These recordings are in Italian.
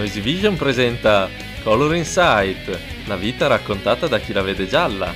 Noisy Vision presenta Color Insight, la vita raccontata da chi la vede gialla.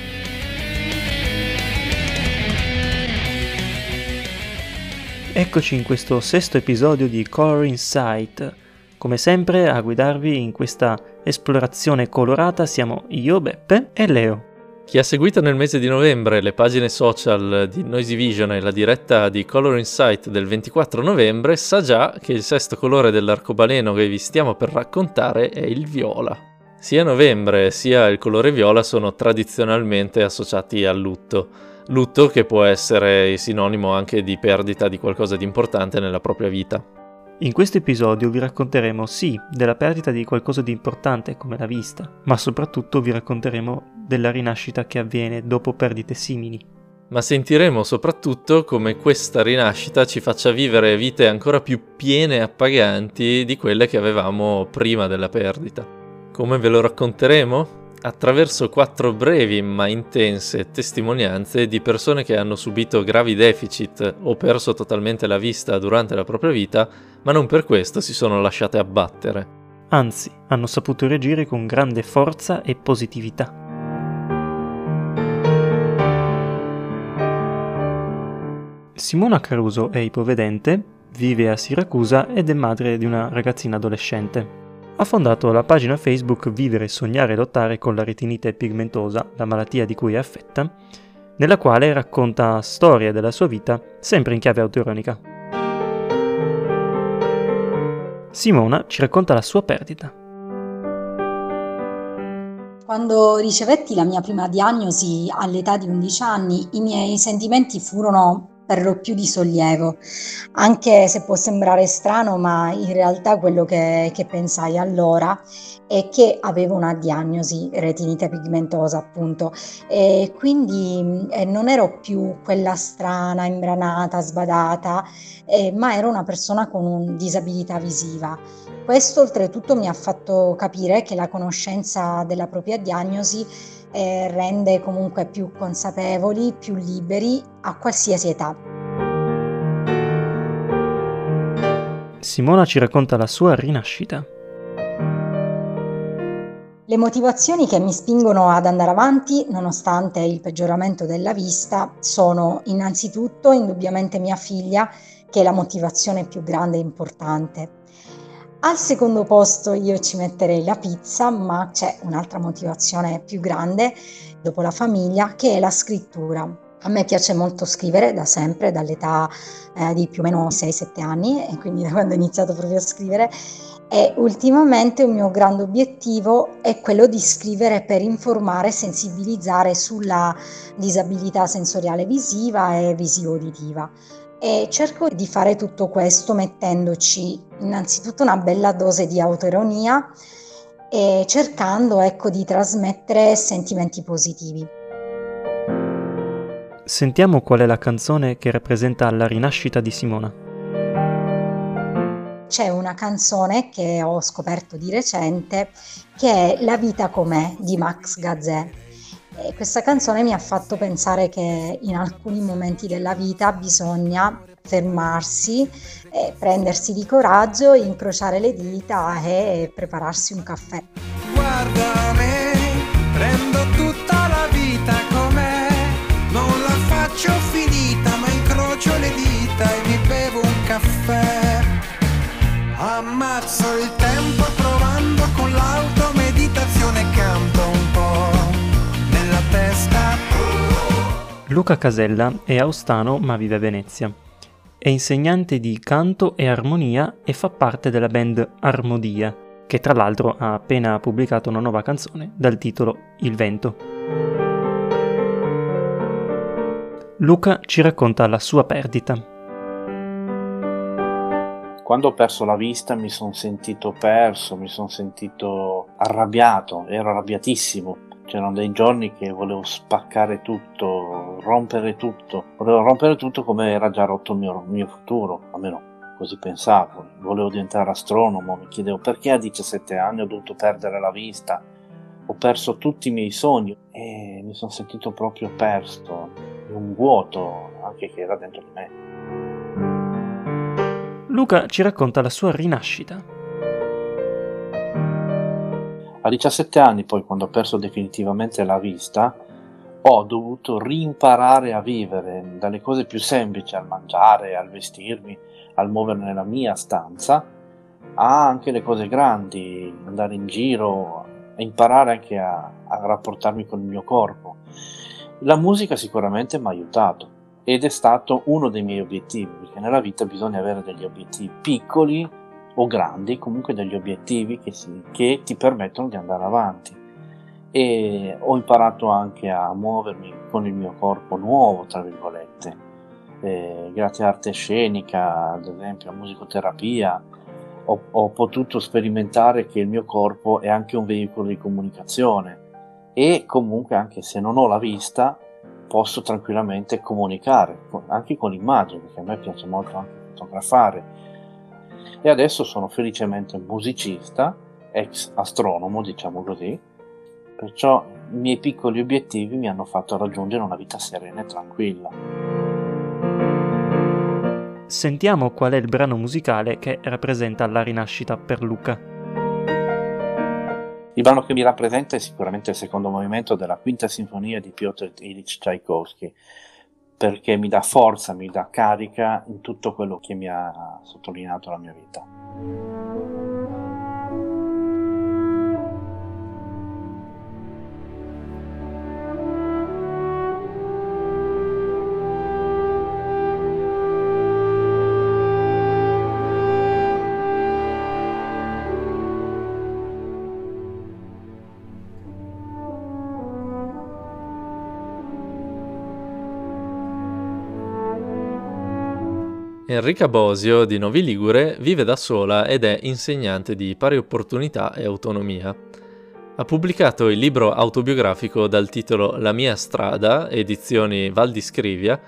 Eccoci in questo sesto episodio di Color Insight. Come sempre a guidarvi in questa esplorazione colorata siamo io, Beppe e Leo. Chi ha seguito nel mese di novembre le pagine social di Noisy Vision e la diretta di Color Insight del 24 novembre sa già che il sesto colore dell'arcobaleno che vi stiamo per raccontare è il viola. Sia novembre sia il colore viola sono tradizionalmente associati al lutto. Lutto che può essere sinonimo anche di perdita di qualcosa di importante nella propria vita. In questo episodio vi racconteremo sì della perdita di qualcosa di importante come la vista, ma soprattutto vi racconteremo della rinascita che avviene dopo perdite simili. Ma sentiremo soprattutto come questa rinascita ci faccia vivere vite ancora più piene e appaganti di quelle che avevamo prima della perdita. Come ve lo racconteremo? Attraverso quattro brevi ma intense testimonianze di persone che hanno subito gravi deficit o perso totalmente la vista durante la propria vita, ma non per questo si sono lasciate abbattere. Anzi, hanno saputo reagire con grande forza e positività. Simona Caruso è ipovedente, vive a Siracusa ed è madre di una ragazzina adolescente. Ha fondato la pagina Facebook Vivere, Sognare e Lottare con la retinite pigmentosa, la malattia di cui è affetta, nella quale racconta storie della sua vita sempre in chiave autoironica. Simona ci racconta la sua perdita. Quando ricevetti la mia prima diagnosi all'età di 11 anni, i miei sentimenti furono per lo più di sollievo, anche se può sembrare strano, ma in realtà quello che, che pensai allora è che avevo una diagnosi retinite pigmentosa, appunto, e quindi eh, non ero più quella strana, imbranata, sbadata, eh, ma ero una persona con una disabilità visiva. Questo oltretutto mi ha fatto capire che la conoscenza della propria diagnosi eh, rende comunque più consapevoli, più liberi a qualsiasi età. Simona ci racconta la sua rinascita. Le motivazioni che mi spingono ad andare avanti, nonostante il peggioramento della vista, sono innanzitutto indubbiamente mia figlia, che è la motivazione più grande e importante. Al secondo posto io ci metterei la pizza, ma c'è un'altra motivazione più grande dopo la famiglia che è la scrittura. A me piace molto scrivere da sempre, dall'età eh, di più o meno 6-7 anni, e quindi da quando ho iniziato proprio a scrivere. E ultimamente un mio grande obiettivo è quello di scrivere per informare e sensibilizzare sulla disabilità sensoriale visiva e visivo-uditiva e cerco di fare tutto questo mettendoci innanzitutto una bella dose di autoironia e cercando ecco, di trasmettere sentimenti positivi. Sentiamo qual è la canzone che rappresenta la rinascita di Simona. C'è una canzone che ho scoperto di recente che è La vita com'è di Max Gazzè e questa canzone mi ha fatto pensare che in alcuni momenti della vita bisogna fermarsi, eh, prendersi di coraggio, incrociare le dita e prepararsi un caffè. Guarda me, prendo tutta la vita Luca Casella è austano ma vive a Venezia. È insegnante di canto e armonia e fa parte della band Armodia, che tra l'altro ha appena pubblicato una nuova canzone dal titolo Il vento. Luca ci racconta la sua perdita. Quando ho perso la vista mi sono sentito perso, mi sono sentito arrabbiato, ero arrabbiatissimo C'erano dei giorni che volevo spaccare tutto, rompere tutto. Volevo rompere tutto come era già rotto il mio, mio futuro, almeno così pensavo. Volevo diventare astronomo, mi chiedevo perché a 17 anni ho dovuto perdere la vista. Ho perso tutti i miei sogni e mi sono sentito proprio perso, un vuoto anche che era dentro di me. Luca ci racconta la sua rinascita A 17 anni poi, quando ho perso definitivamente la vista, ho dovuto rimparare a vivere dalle cose più semplici, al mangiare, al vestirmi, al muovermi nella mia stanza, a anche le cose grandi, andare in giro, imparare anche a, a rapportarmi con il mio corpo. La musica sicuramente mi ha aiutato ed è stato uno dei miei obiettivi, perché nella vita bisogna avere degli obiettivi piccoli o grandi, comunque degli obiettivi che, si, che ti permettono di andare avanti. E ho imparato anche a muovermi con il mio corpo nuovo, tra virgolette, eh, grazie all'arte scenica, ad esempio, a musicoterapia, ho, ho potuto sperimentare che il mio corpo è anche un veicolo di comunicazione. E comunque anche se non ho la vista posso tranquillamente comunicare anche con l'immagine perché a me piace molto anche fotografare e adesso sono felicemente musicista ex astronomo diciamo così. Perciò i miei piccoli obiettivi mi hanno fatto raggiungere una vita serena e tranquilla. Sentiamo qual è il brano musicale che rappresenta la rinascita per Luca. Il brano che mi rappresenta è sicuramente il secondo movimento della quinta sinfonia di Piotr Ilyich Tchaikovsky, perché mi dà forza, mi dà carica in tutto quello che mi ha sottolineato la mia vita. Enrica Bosio, di Novi Ligure, vive da sola ed è insegnante di pari opportunità e autonomia. Ha pubblicato il libro autobiografico dal titolo La mia strada, edizioni Val di Scrivia,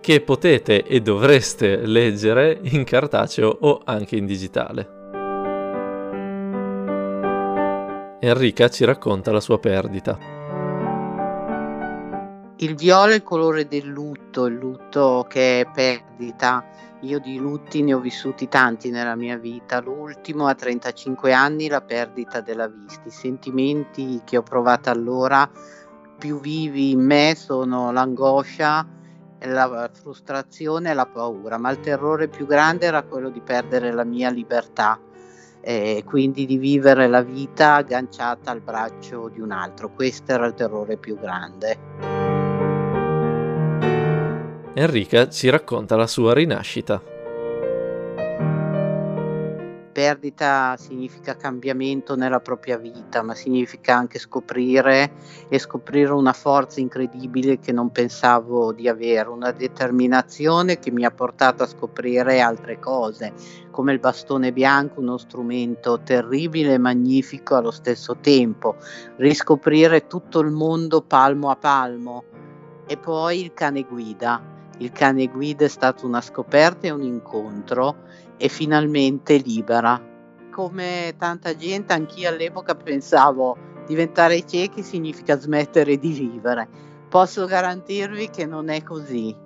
che potete e dovreste leggere in cartaceo o anche in digitale. Enrica ci racconta la sua perdita. Il viola è il colore del lutto, il lutto che è perdita io di lutti ne ho vissuti tanti nella mia vita, l'ultimo a 35 anni la perdita della vista, i sentimenti che ho provato allora più vivi in me sono l'angoscia, la frustrazione e la paura, ma il terrore più grande era quello di perdere la mia libertà e quindi di vivere la vita agganciata al braccio di un altro, questo era il terrore più grande. Enrica ci racconta la sua rinascita. Perdita significa cambiamento nella propria vita, ma significa anche scoprire e scoprire una forza incredibile che non pensavo di avere, una determinazione che mi ha portato a scoprire altre cose, come il bastone bianco, uno strumento terribile e magnifico allo stesso tempo, riscoprire tutto il mondo palmo a palmo e poi il cane guida il cane guida è stata una scoperta e un incontro e finalmente libera. Come tanta gente, anch'io all'epoca pensavo diventare ciechi significa smettere di vivere. Posso garantirvi che non è così.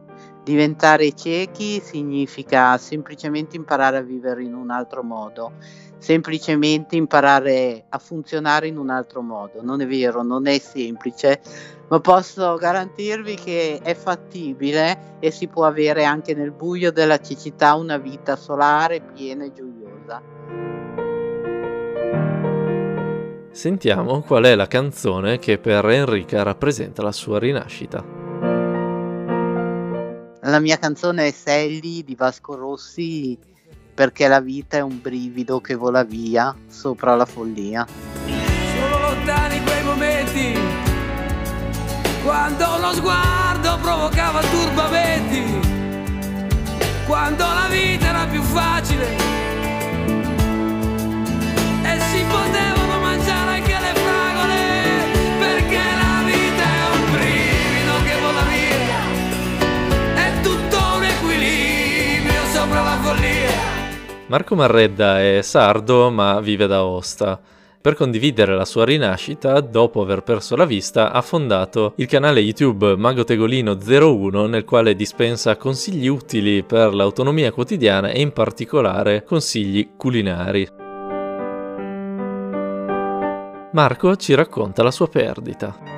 Diventare ciechi significa semplicemente imparare a vivere in un altro modo, semplicemente imparare a funzionare in un altro modo. Non è vero, non è semplice, ma posso garantirvi che è fattibile e si può avere anche nel buio della cecità una vita solare, piena e gioiosa. Sentiamo qual è la canzone che per Enrica rappresenta la sua rinascita. La mia canzone è Sally di Vasco Rossi perché la vita è un brivido che vola via sopra la follia. Sono lontani quei momenti quando lo sguardo provocava turbamenti, quando la vita era più facile Marco Marredda è sardo ma vive da Osta. Per condividere la sua rinascita, dopo aver perso la vista, ha fondato il canale YouTube Mago Tegolino 01 nel quale dispensa consigli utili per l'autonomia quotidiana e in particolare consigli culinari. Marco ci racconta la sua perdita.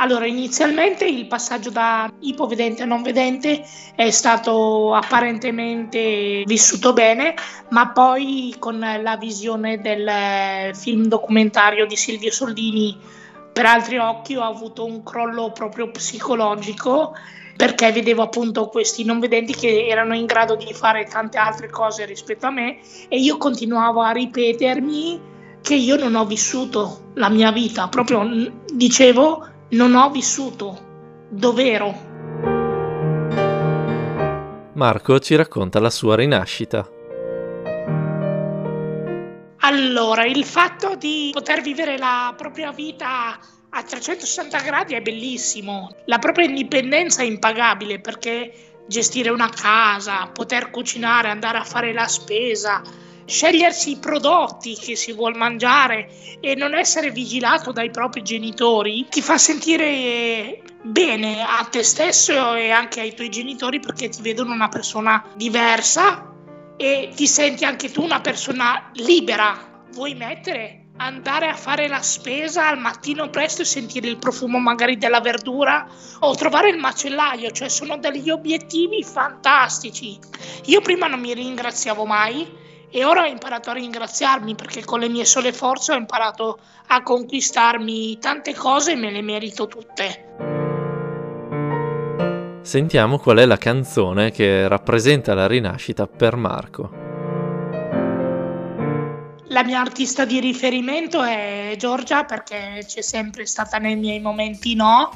Allora, inizialmente il passaggio da ipovedente a non vedente è stato apparentemente vissuto bene, ma poi con la visione del film documentario di Silvio Soldini per altri occhi ho avuto un crollo proprio psicologico perché vedevo appunto questi non vedenti che erano in grado di fare tante altre cose rispetto a me e io continuavo a ripetermi che io non ho vissuto la mia vita, proprio dicevo non ho vissuto, dov'ero. Marco ci racconta la sua rinascita. Allora, il fatto di poter vivere la propria vita a 360 gradi è bellissimo. La propria indipendenza è impagabile perché gestire una casa, poter cucinare, andare a fare la spesa, scegliersi i prodotti che si vuol mangiare e non essere vigilato dai propri genitori ti fa sentire bene a te stesso e anche ai tuoi genitori perché ti vedono una persona diversa e ti senti anche tu una persona libera. Vuoi mettere andare a fare la spesa al mattino presto e sentire il profumo magari della verdura o trovare il macellaio, cioè sono degli obiettivi fantastici. Io prima non mi ringraziavo mai e ora ho imparato a ringraziarmi perché con le mie sole forze ho imparato a conquistarmi tante cose e me le merito tutte. Sentiamo qual è la canzone che rappresenta la rinascita per Marco. La mia artista di riferimento è Giorgia perché c'è sempre stata nei miei momenti no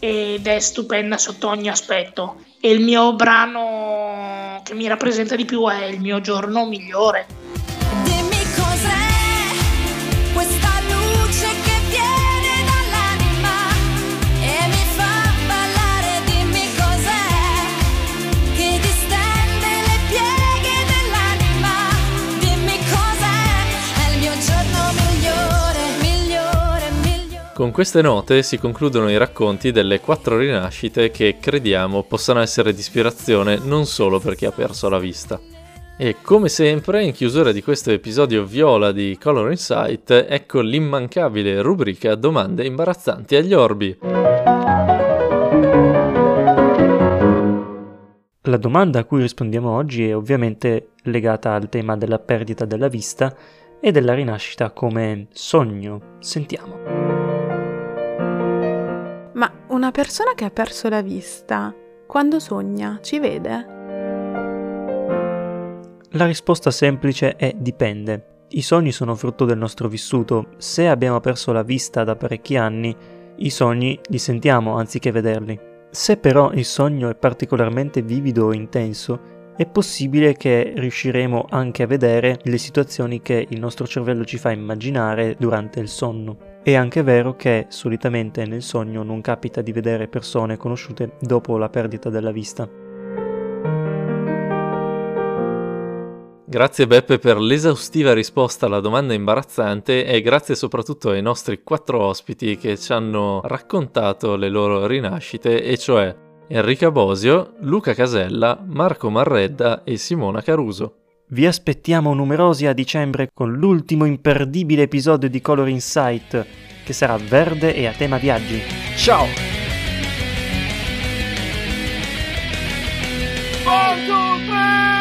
ed è stupenda sotto ogni aspetto. E il mio brano che mi rappresenta di più è Il mio giorno migliore. Con queste note si concludono i racconti delle quattro rinascite che crediamo possano essere di ispirazione non solo per chi ha perso la vista. E come sempre, in chiusura di questo episodio viola di Color Insight, ecco l'immancabile rubrica Domande imbarazzanti agli orbi. La domanda a cui rispondiamo oggi è ovviamente legata al tema della perdita della vista e della rinascita come sogno. Sentiamo. Una persona che ha perso la vista, quando sogna, ci vede? La risposta semplice è dipende. I sogni sono frutto del nostro vissuto. Se abbiamo perso la vista da parecchi anni, i sogni li sentiamo anziché vederli. Se però il sogno è particolarmente vivido o intenso, è possibile che riusciremo anche a vedere le situazioni che il nostro cervello ci fa immaginare durante il sonno. È anche vero che solitamente nel sogno non capita di vedere persone conosciute dopo la perdita della vista. Grazie Beppe per l'esaustiva risposta alla domanda imbarazzante e grazie soprattutto ai nostri quattro ospiti che ci hanno raccontato le loro rinascite, e cioè Enrica Bosio, Luca Casella, Marco Marredda e Simona Caruso. Vi aspettiamo numerosi a dicembre con l'ultimo imperdibile episodio di Color Insight, che sarà verde e a tema viaggi. Ciao! One, two, three!